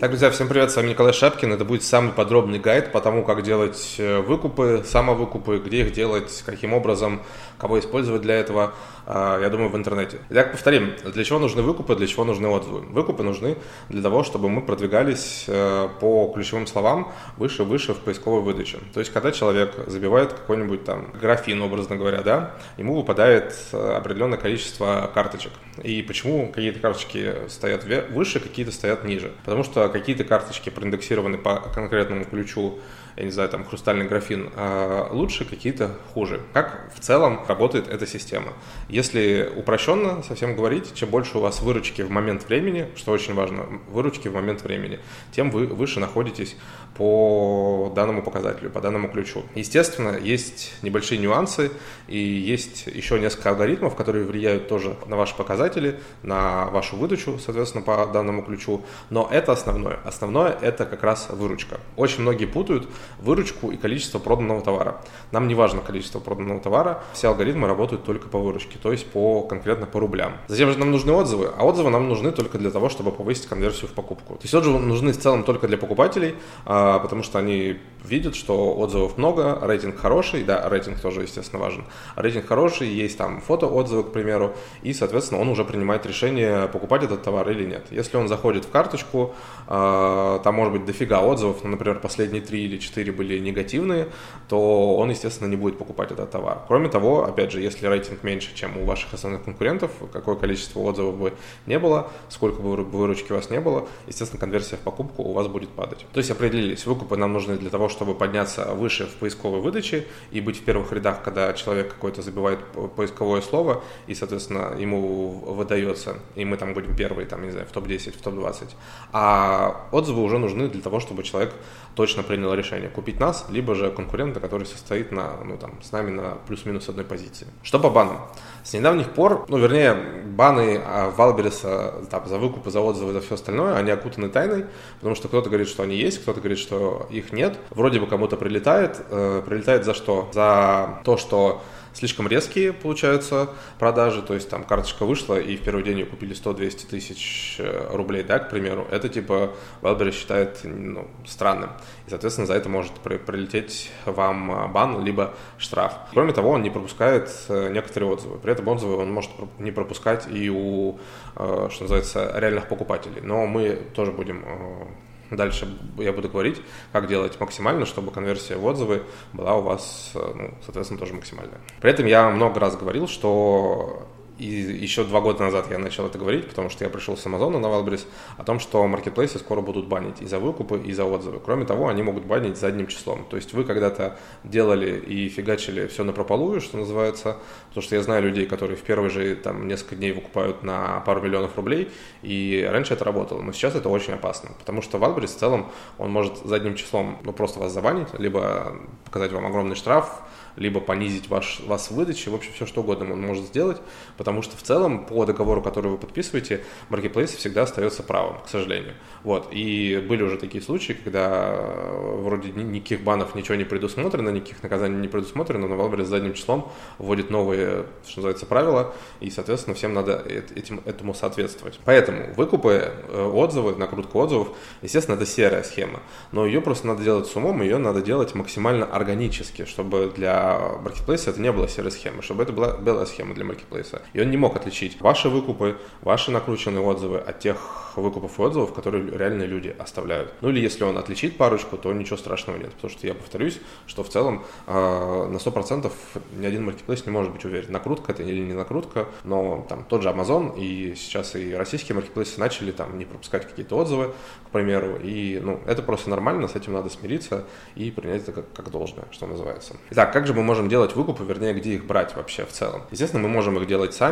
Так, друзья, всем привет, с вами Николай Шапкин. Это будет самый подробный гайд по тому, как делать э, выкупы, самовыкупы, где их делать, каким образом, кого использовать для этого, а, я думаю, в интернете. Итак, повторим, для чего нужны выкупы, для чего нужны отзывы. Выкупы нужны для того, чтобы мы продвигались э, по ключевым словам выше-выше в поисковой выдаче. То есть, когда человек забивает какой-нибудь там графин, образно говоря, да, ему выпадает э, определенное количество карточек. И почему какие-то карточки стоят выше, какие-то стоят ниже? Потому что какие-то карточки проиндексированы по конкретному ключу я не знаю, там, хрустальный графин, а лучше, какие-то хуже. Как в целом работает эта система? Если упрощенно совсем говорить, чем больше у вас выручки в момент времени, что очень важно, выручки в момент времени, тем вы выше находитесь по данному показателю, по данному ключу. Естественно, есть небольшие нюансы и есть еще несколько алгоритмов, которые влияют тоже на ваши показатели, на вашу выдачу, соответственно, по данному ключу. Но это основное. Основное это как раз выручка. Очень многие путают выручку и количество проданного товара. Нам не важно количество проданного товара, все алгоритмы работают только по выручке, то есть по конкретно по рублям. Затем же нам нужны отзывы, а отзывы нам нужны только для того, чтобы повысить конверсию в покупку. То есть отзывы нужны в целом только для покупателей, а, потому что они видят, что отзывов много, рейтинг хороший, да, рейтинг тоже, естественно, важен. Рейтинг хороший, есть там фото-отзывы, к примеру, и, соответственно, он уже принимает решение, покупать этот товар или нет. Если он заходит в карточку, а, там может быть дофига отзывов, ну, например, последние три или четыре были негативные, то он, естественно, не будет покупать этот товар. Кроме того, опять же, если рейтинг меньше, чем у ваших основных конкурентов, какое количество отзывов бы не было, сколько бы выручки у вас не было, естественно, конверсия в покупку у вас будет падать. То есть определились, выкупы нам нужны для того, чтобы подняться выше в поисковой выдаче и быть в первых рядах, когда человек какой-то забивает поисковое слово, и, соответственно, ему выдается, и мы там будем первые, там, не знаю, в топ-10, в топ-20. А отзывы уже нужны для того, чтобы человек точно принял решение купить нас, либо же конкурента, который состоит на, ну, там, с нами на плюс-минус одной позиции. Что по банам? С недавних пор, ну, вернее, баны Валбереса там, за выкупы, за отзывы, за все остальное, они окутаны тайной, потому что кто-то говорит, что они есть, кто-то говорит, что их нет. Вроде бы кому-то прилетает. Э, прилетает за что? За то, что слишком резкие получаются продажи, то есть там карточка вышла и в первый день ее купили 100-200 тысяч э, рублей, да, к примеру, это типа Wildberries считает ну, странным. И, соответственно, за это может прилететь вам э, бан, либо штраф. Кроме того, он не пропускает э, некоторые отзывы. При этом отзывы он может не пропускать и у, что называется, реальных покупателей. Но мы тоже будем Дальше я буду говорить, как делать максимально, чтобы конверсия в отзывы была у вас, э, ну, соответственно, тоже максимальная. При этом я много раз говорил, что и еще два года назад я начал это говорить, потому что я пришел с Амазона на Wildberries о том, что маркетплейсы скоро будут банить и за выкупы, и за отзывы. Кроме того, они могут банить задним числом. То есть вы когда-то делали и фигачили все на прополую, что называется, потому что я знаю людей, которые в первые же там несколько дней выкупают на пару миллионов рублей, и раньше это работало, но сейчас это очень опасно, потому что Wildberries в целом, он может задним числом ну, просто вас забанить, либо показать вам огромный штраф, либо понизить ваш, вас в выдаче, в общем, все что угодно он может сделать, потому что в целом по договору, который вы подписываете, Marketplace всегда остается правым, к сожалению. Вот, и были уже такие случаи, когда э, вроде никаких банов ничего не предусмотрено, никаких наказаний не предусмотрено, но Valve задним числом вводит новые, что называется, правила, и, соответственно, всем надо этим, этому соответствовать. Поэтому выкупы, э, отзывы, накрутка отзывов, естественно, это серая схема, но ее просто надо делать с умом, ее надо делать максимально органически, чтобы для маркетплейса это не была серой схемы, чтобы это была белая схема для маркетплейса. И он не мог отличить ваши выкупы, ваши накрученные отзывы от тех выкупов и отзывов, которые реальные люди оставляют. Ну или если он отличит парочку, то ничего страшного нет, потому что я повторюсь, что в целом э, на 100% ни один маркетплейс не может быть уверен, накрутка это или не накрутка, но там тот же Amazon и сейчас и российские маркетплейсы начали там не пропускать какие-то отзывы, к примеру, и ну это просто нормально, с этим надо смириться и принять это как, как должное, что называется. Итак, как же мы можем делать выкупы, вернее, где их брать вообще в целом? Естественно, мы можем их делать сами,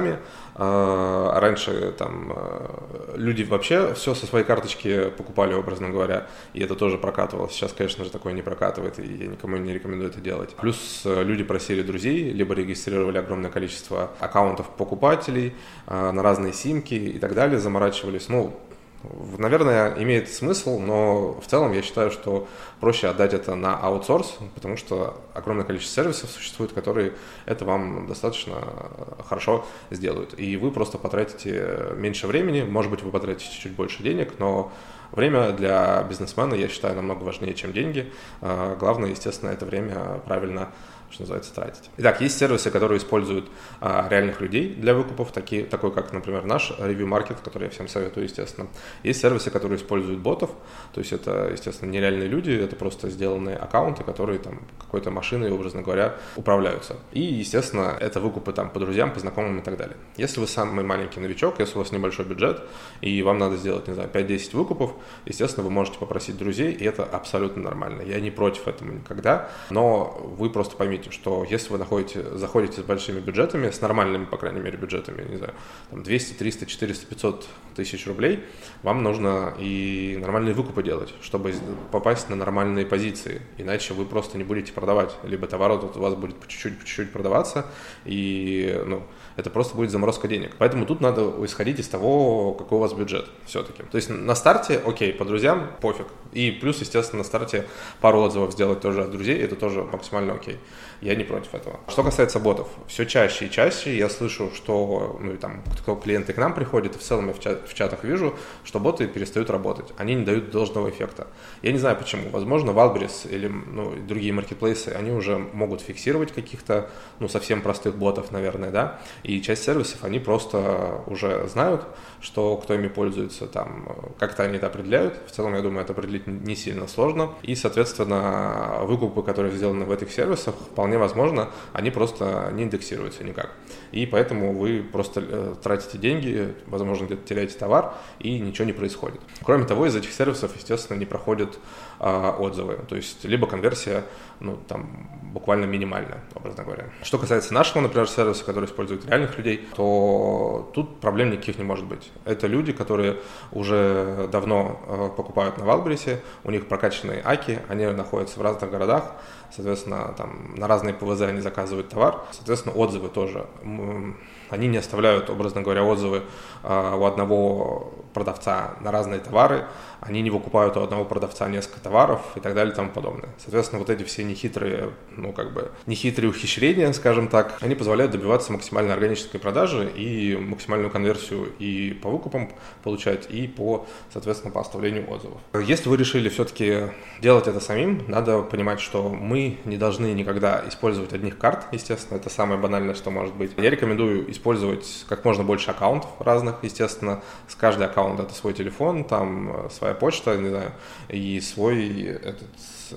а раньше там э, люди вообще все со своей карточки покупали, образно говоря, и это тоже прокатывало. Сейчас, конечно же, такое не прокатывает, и я никому не рекомендую это делать. Плюс э, люди просили друзей, либо регистрировали огромное количество аккаунтов покупателей э, на разные симки и так далее, заморачивались. Ну, Наверное, имеет смысл, но в целом я считаю, что проще отдать это на аутсорс, потому что огромное количество сервисов существует, которые это вам достаточно хорошо сделают. И вы просто потратите меньше времени, может быть, вы потратите чуть больше денег, но время для бизнесмена, я считаю, намного важнее, чем деньги. А, главное, естественно, это время правильно что называется, тратить. Итак, есть сервисы, которые используют а, реальных людей для выкупов, такие, такой как, например, наш Review Market, который я всем советую, естественно. Есть сервисы, которые используют ботов, то есть это, естественно, нереальные люди, это просто сделанные аккаунты, которые там какой-то машиной, образно говоря, управляются. И, естественно, это выкупы там по друзьям, по знакомым и так далее. Если вы самый маленький новичок, если у вас небольшой бюджет, и вам надо сделать, не знаю, 5-10 выкупов, естественно, вы можете попросить друзей, и это абсолютно нормально. Я не против этого никогда, но вы просто поймите, поймите, что если вы находите, заходите с большими бюджетами, с нормальными, по крайней мере, бюджетами, не знаю, там 200, 300, 400, 500 тысяч рублей, вам нужно и нормальные выкупы делать, чтобы попасть на нормальные позиции. Иначе вы просто не будете продавать. Либо товар вот у вас будет по чуть-чуть, по чуть-чуть продаваться, и, ну, это просто будет заморозка денег. Поэтому тут надо исходить из того, какой у вас бюджет все-таки. То есть на старте, окей, по друзьям пофиг. И плюс, естественно, на старте пару отзывов сделать тоже от друзей, это тоже максимально окей. Я не против этого. Что касается ботов, все чаще и чаще я слышу, что, ну, и там, кто клиенты к нам приходят, и в целом я в, чат, в чатах вижу, что боты перестают работать. Они не дают должного эффекта. Я не знаю почему. Возможно, Wildberries или ну, другие маркетплейсы, они уже могут фиксировать каких-то, ну, совсем простых ботов, наверное, да, и часть сервисов, они просто уже знают, что кто ими пользуется, там, как-то они это определяют. В целом, я думаю, это определить не сильно сложно. И, соответственно, выкупы, которые сделаны в этих сервисах, вполне возможно, они просто не индексируются никак. И поэтому вы просто э, тратите деньги, возможно, где-то теряете товар, и ничего не происходит. Кроме того, из этих сервисов, естественно, не проходят а, отзывы. То есть, либо конверсия, ну, там, буквально минимальная, образно говоря. Что касается нашего, например, сервиса, который использует реальных людей, то тут проблем никаких не может быть. Это люди, которые уже давно э, покупают на Валбрисе, у них прокачанные аки, они находятся в разных городах, соответственно, там на разные ПВЗ они заказывают товар, соответственно, отзывы тоже. um, Они не оставляют, образно говоря, отзывы э, у одного продавца на разные товары, они не выкупают у одного продавца несколько товаров и так далее и тому подобное. Соответственно, вот эти все нехитрые, ну, как бы, нехитрые ухищрения, скажем так, они позволяют добиваться максимально органической продажи и максимальную конверсию и по выкупам получать, и по, соответственно, по оставлению отзывов. Если вы решили все-таки делать это самим, надо понимать, что мы не должны никогда использовать одних карт, естественно, это самое банальное, что может быть. Я рекомендую использовать как можно больше аккаунтов разных, естественно, с каждый аккаунт это свой телефон, там своя почта, не знаю, и свой этот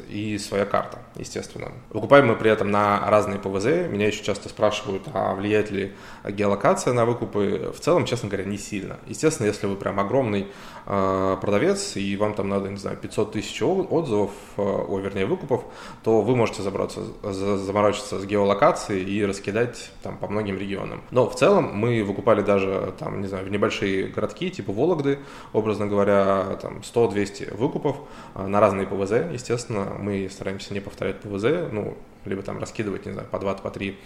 и своя карта, естественно. Выкупаем мы при этом на разные ПВЗ. Меня еще часто спрашивают, а влияет ли геолокация на выкупы. В целом, честно говоря, не сильно. Естественно, если вы прям огромный э, продавец, и вам там надо, не знаю, 500 тысяч отзывов, э, о, вернее, выкупов, то вы можете забраться, заморочиться с геолокацией и раскидать там по многим регионам. Но в целом мы выкупали даже там, не знаю, в небольшие городки, типа Вологды, образно говоря, там 100-200 выкупов э, на разные ПВЗ, естественно, мы стараемся не повторять ПВЗ, ну, либо там раскидывать, не знаю, по 2, по 3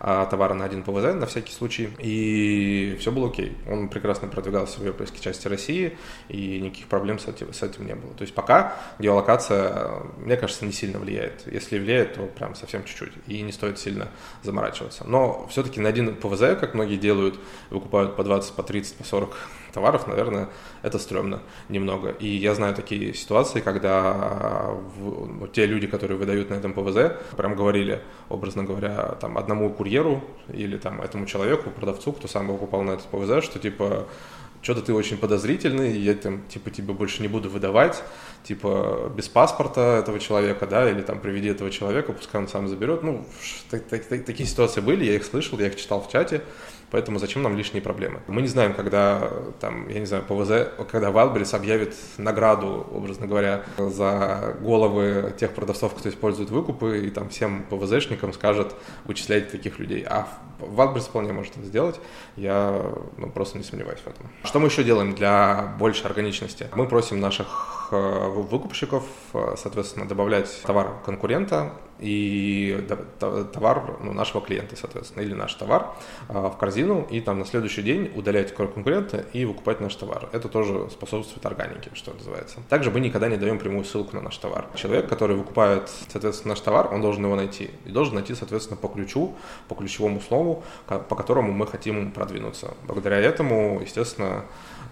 а, товара на один ПВЗ на всякий случай. И все было окей. Он прекрасно продвигался в европейской части России, и никаких проблем с этим, с этим не было. То есть пока геолокация, мне кажется, не сильно влияет. Если влияет, то прям совсем чуть-чуть. И не стоит сильно заморачиваться. Но все-таки на один ПВЗ, как многие делают, выкупают по 20, по 30, по 40 товаров, наверное, это стрёмно немного. И я знаю такие ситуации, когда в, те люди, которые выдают на этом ПВЗ, прям говорили, образно говоря, там одному курьеру или там этому человеку, продавцу, кто сам покупал на этот ПВЗ, что типа что-то ты очень подозрительный, я там, типа, тебе больше не буду выдавать, типа, без паспорта этого человека, да, или там, приведи этого человека, пускай он сам заберет. Ну, так, так, так, такие ситуации были, я их слышал, я их читал в чате, Поэтому зачем нам лишние проблемы? Мы не знаем, когда, там, я не знаю, ПВЗ, когда Wildberries объявит награду, образно говоря, за головы тех продавцов, кто использует выкупы, и там всем ПВЗшникам скажет, вычисляйте таких людей. А Wildberries вполне может это сделать, я ну, просто не сомневаюсь в этом. Что мы еще делаем для большей органичности? Мы просим наших выкупщиков, э, соответственно, добавлять товар конкурента и товар ну, нашего клиента, соответственно, или наш товар а, в корзину, и там на следующий день удалять конкурента и выкупать наш товар. Это тоже способствует органике, что называется. Также мы никогда не даем прямую ссылку на наш товар. Человек, который выкупает, соответственно, наш товар, он должен его найти. И должен найти, соответственно, по ключу, по ключевому слову, по которому мы хотим продвинуться. Благодаря этому, естественно,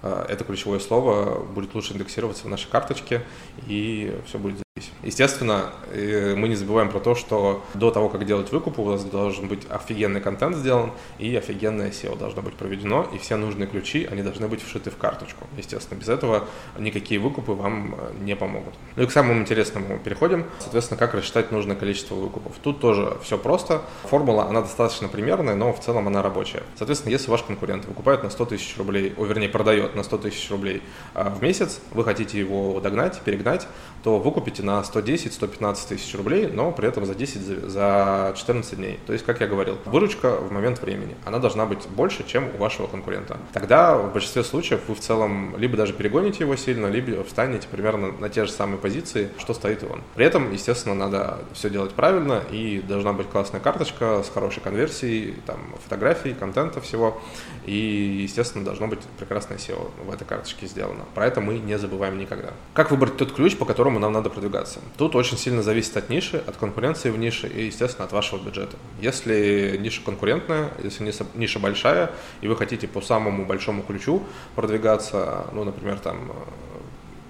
это ключевое слово. Будет лучше индексироваться в нашей карточке, и все будет Естественно, э, мы не забываем про то, что до того, как делать выкуп, у вас должен быть офигенный контент сделан, и офигенное SEO должно быть проведено, и все нужные ключи, они должны быть вшиты в карточку. Естественно, без этого никакие выкупы вам э, не помогут. Ну и к самому интересному переходим. Соответственно, как рассчитать нужное количество выкупов. Тут тоже все просто. Формула, она достаточно примерная, но в целом она рабочая. Соответственно, если ваш конкурент выкупает на 100 тысяч рублей, о, вернее, продает на 100 тысяч рублей а, в месяц, вы хотите его догнать, перегнать, то выкупите на 110-115 тысяч рублей, но при этом за 10, за 14 дней. То есть, как я говорил, выручка в момент времени, она должна быть больше, чем у вашего конкурента. Тогда в большинстве случаев вы в целом либо даже перегоните его сильно, либо встанете примерно на те же самые позиции, что стоит и он. При этом, естественно, надо все делать правильно, и должна быть классная карточка с хорошей конверсией, там, фотографий, контента всего, и, естественно, должно быть прекрасное SEO в этой карточке сделано. Про это мы не забываем никогда. Как выбрать тот ключ, по которому нам надо продвигаться? Тут очень сильно зависит от ниши, от конкуренции в нише и, естественно, от вашего бюджета. Если ниша конкурентная, если ниша большая, и вы хотите по самому большому ключу продвигаться, ну, например, там,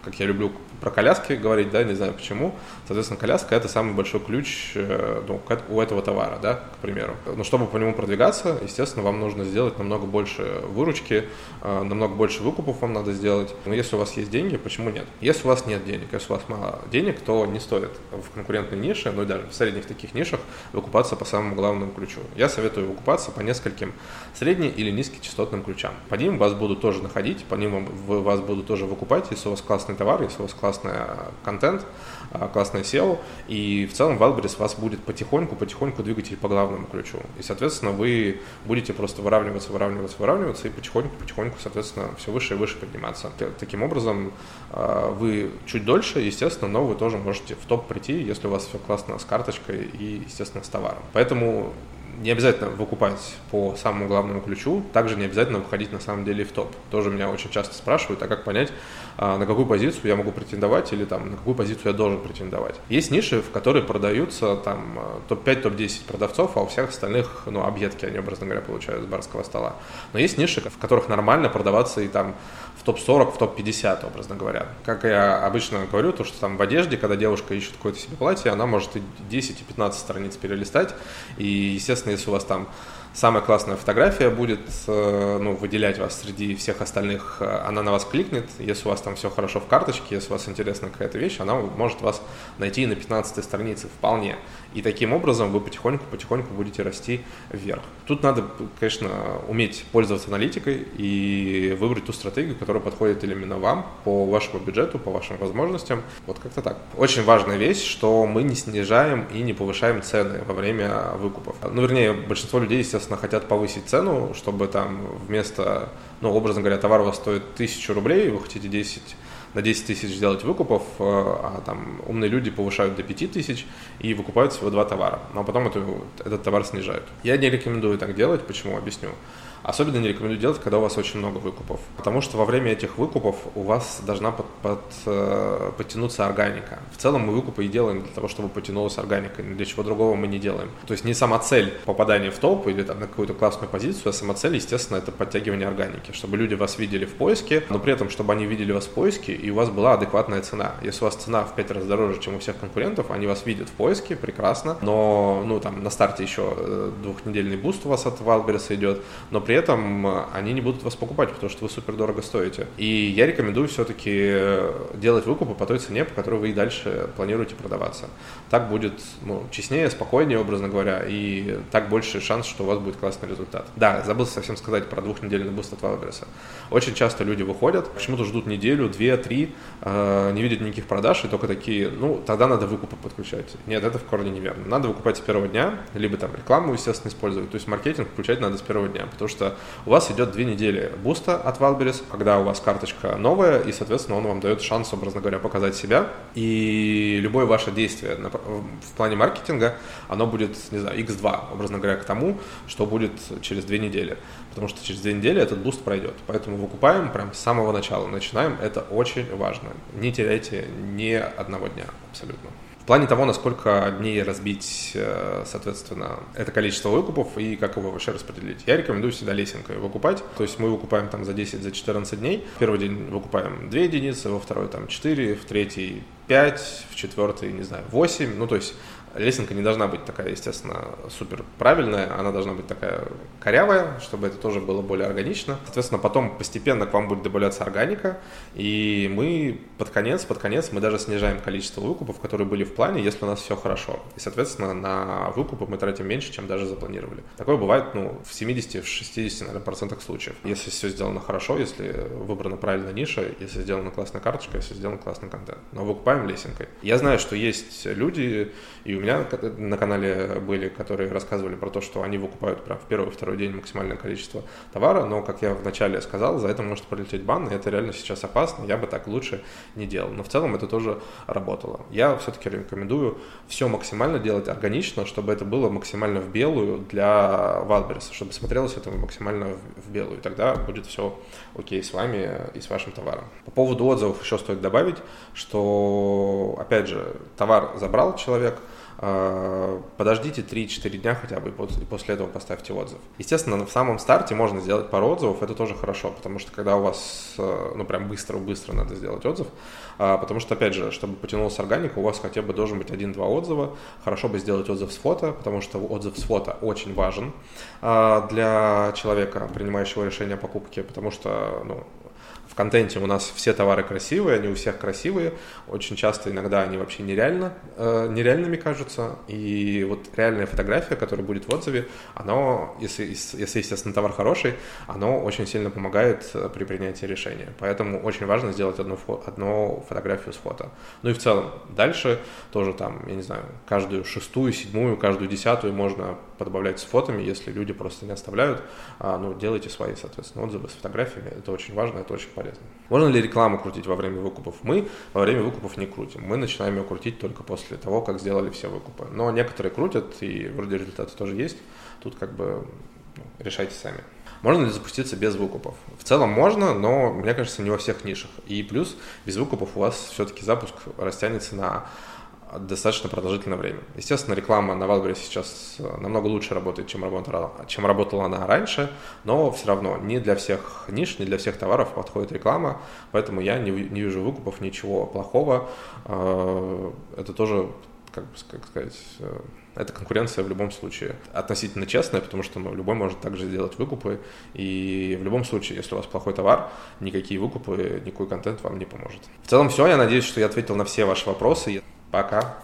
как я люблю про коляски говорить, да, не знаю почему. Соответственно, коляска – это самый большой ключ э, ну, у этого товара, да, к примеру. Но чтобы по нему продвигаться, естественно, вам нужно сделать намного больше выручки, э, намного больше выкупов вам надо сделать. Но если у вас есть деньги, почему нет? Если у вас нет денег, если у вас мало денег, то не стоит в конкурентной нише, ну и даже в средних таких нишах, выкупаться по самому главному ключу. Я советую выкупаться по нескольким средне- или низкочастотным ключам. По ним вас будут тоже находить, по ним вас будут тоже выкупать, если у вас классный товар, если у вас классный классный контент, а, классное SEO, и в целом Wildberries вас будет потихоньку-потихоньку двигать по главному ключу. И, соответственно, вы будете просто выравниваться, выравниваться, выравниваться, и потихоньку-потихоньку, соответственно, все выше и выше подниматься. Таким образом, а, вы чуть дольше, естественно, но вы тоже можете в топ прийти, если у вас все классно с карточкой и, естественно, с товаром. Поэтому не обязательно выкупать по самому главному ключу, также не обязательно выходить на самом деле в топ. Тоже меня очень часто спрашивают, а как понять, на какую позицию я могу претендовать или там на какую позицию я должен претендовать. Есть ниши, в которые продаются там топ-5, топ-10 продавцов, а у всех остальных, ну, объедки они, образно говоря, получают с барского стола. Но есть ниши, в которых нормально продаваться и там в топ-40, в топ-50, образно говоря. Как я обычно говорю, то, что там в одежде, когда девушка ищет какое-то себе платье, она может и 10, и 15 страниц перелистать, и, естественно, если у вас там самая классная фотография будет э, ну, выделять вас среди всех остальных, э, она на вас кликнет, если у вас там все хорошо в карточке, если у вас интересна какая-то вещь, она может вас найти на 15 странице вполне. И таким образом вы потихоньку-потихоньку будете расти вверх. Тут надо, конечно, уметь пользоваться аналитикой и выбрать ту стратегию, которая подходит именно вам, по вашему бюджету, по вашим возможностям. Вот как-то так. Очень важная вещь, что мы не снижаем и не повышаем цены во время выкупов. Ну, вернее, большинство людей, естественно, хотят повысить цену, чтобы там вместо, ну, образно говоря, товар у вас стоит 1000 рублей, вы хотите 10 на 10 тысяч сделать выкупов, э, а там умные люди повышают до 5 тысяч и выкупают всего два товара, но потом это, этот товар снижают. Я не рекомендую так делать, почему, объясню. Особенно не рекомендую делать, когда у вас очень много выкупов. Потому что во время этих выкупов у вас должна под, под, э, подтянуться органика. В целом мы выкупы и делаем для того, чтобы потянулась органика. Для чего другого мы не делаем. То есть не сама цель попадания в топ или там, на какую-то классную позицию, а сама цель, естественно, это подтягивание органики. Чтобы люди вас видели в поиске, но при этом, чтобы они видели вас в поиске и у вас была адекватная цена. Если у вас цена в 5 раз дороже, чем у всех конкурентов, они вас видят в поиске, прекрасно. Но, ну, там, на старте еще э, двухнедельный буст у вас от Wildberries идет, но при этом э, они не будут вас покупать, потому что вы супер дорого стоите. И я рекомендую все-таки э, делать выкупы по той цене, по которой вы и дальше планируете продаваться. Так будет ну, честнее, спокойнее, образно говоря, и так больше шанс, что у вас будет классный результат. Да, забыл совсем сказать про двухнедельный буст от Wildberries. Очень часто люди выходят, почему-то ждут неделю, две, три, э, не видят никаких продаж, и только такие, ну, тогда надо выкупы подключать. Нет, это в корне неверно. Надо выкупать с первого дня, либо там рекламу, естественно, использовать. То есть маркетинг включать надо с первого дня, потому что у вас идет две недели буста от Wildberries, когда у вас карточка новая, и, соответственно, он вам дает шанс, образно говоря, показать себя. И любое ваше действие в плане маркетинга, оно будет, не знаю, x2, образно говоря, к тому, что будет через две недели. Потому что через две недели этот буст пройдет. Поэтому выкупаем прям с самого начала. Начинаем, это очень важно. Не теряйте ни одного дня абсолютно. В плане того, насколько дней разбить, э, соответственно, это количество выкупов и как его вообще распределить. Я рекомендую всегда лесенкой выкупать. То есть мы выкупаем там за 10, за 14 дней. В первый день выкупаем 2 единицы, во второй там 4, в третий 5, в четвертый, не знаю, 8. Ну, то есть Лесенка не должна быть такая, естественно, супер правильная, она должна быть такая корявая, чтобы это тоже было более органично. Соответственно, потом постепенно к вам будет добавляться органика, и мы под конец, под конец мы даже снижаем количество выкупов, которые были в плане, если у нас все хорошо. И, соответственно, на выкупы мы тратим меньше, чем даже запланировали. Такое бывает, ну, в 70, в 60, наверное, процентах случаев. Если все сделано хорошо, если выбрана правильная ниша, если сделана классная карточка, если сделан классный контент. Но выкупаем лесенкой. Я знаю, что есть люди, и у меня на канале были, которые рассказывали про то, что они выкупают прям в первый второй день максимальное количество товара, но, как я вначале сказал, за это может пролететь бан, и это реально сейчас опасно, я бы так лучше не делал. Но в целом это тоже работало. Я все-таки рекомендую все максимально делать органично, чтобы это было максимально в белую для Wildberries, чтобы смотрелось это максимально в белую, и тогда будет все окей с вами и с вашим товаром. По поводу отзывов еще стоит добавить, что, опять же, товар забрал человек – подождите 3-4 дня хотя бы, и после этого поставьте отзыв. Естественно, в самом старте можно сделать пару отзывов, это тоже хорошо, потому что когда у вас, э, ну, прям быстро-быстро надо сделать отзыв, а, потому что, опять же, чтобы потянулась органика, у вас хотя бы должен быть один-два отзыва, хорошо бы сделать отзыв с фото, потому что отзыв с фото очень важен для человека, принимающего решение о покупке, потому что, ну, в контенте у нас все товары красивые, они у всех красивые. Очень часто, иногда они вообще нереально, э, нереальными кажутся. И вот реальная фотография, которая будет в отзыве, оно, если, если, естественно, товар хороший, оно очень сильно помогает э, при принятии решения. Поэтому очень важно сделать одну, одну фотографию с фото. Ну и в целом, дальше тоже там, я не знаю, каждую шестую, седьмую, каждую десятую можно подбавлять с фотами, если люди просто не оставляют. А, ну, делайте свои, соответственно, отзывы с фотографиями. Это очень важно, это очень. Можно ли рекламу крутить во время выкупов? Мы во время выкупов не крутим. Мы начинаем ее крутить только после того, как сделали все выкупы. Но некоторые крутят, и вроде результаты тоже есть. Тут как бы ну, решайте сами. Можно ли запуститься без выкупов? В целом можно, но, мне кажется, не во всех нишах. И плюс без выкупов у вас все-таки запуск растянется на достаточно продолжительное время. Естественно, реклама на Wildberries сейчас э, намного лучше работает, чем работала, чем работала она раньше, но все равно не для всех ниш, не для всех товаров подходит реклама, поэтому я не, не вижу выкупов ничего плохого. Э, это тоже, как, бы, как сказать, э, это конкуренция в любом случае относительно честная, потому что ну, любой может также сделать выкупы, и в любом случае, если у вас плохой товар, никакие выкупы, никакой контент вам не поможет. В целом все, я надеюсь, что я ответил на все ваши вопросы. Пока.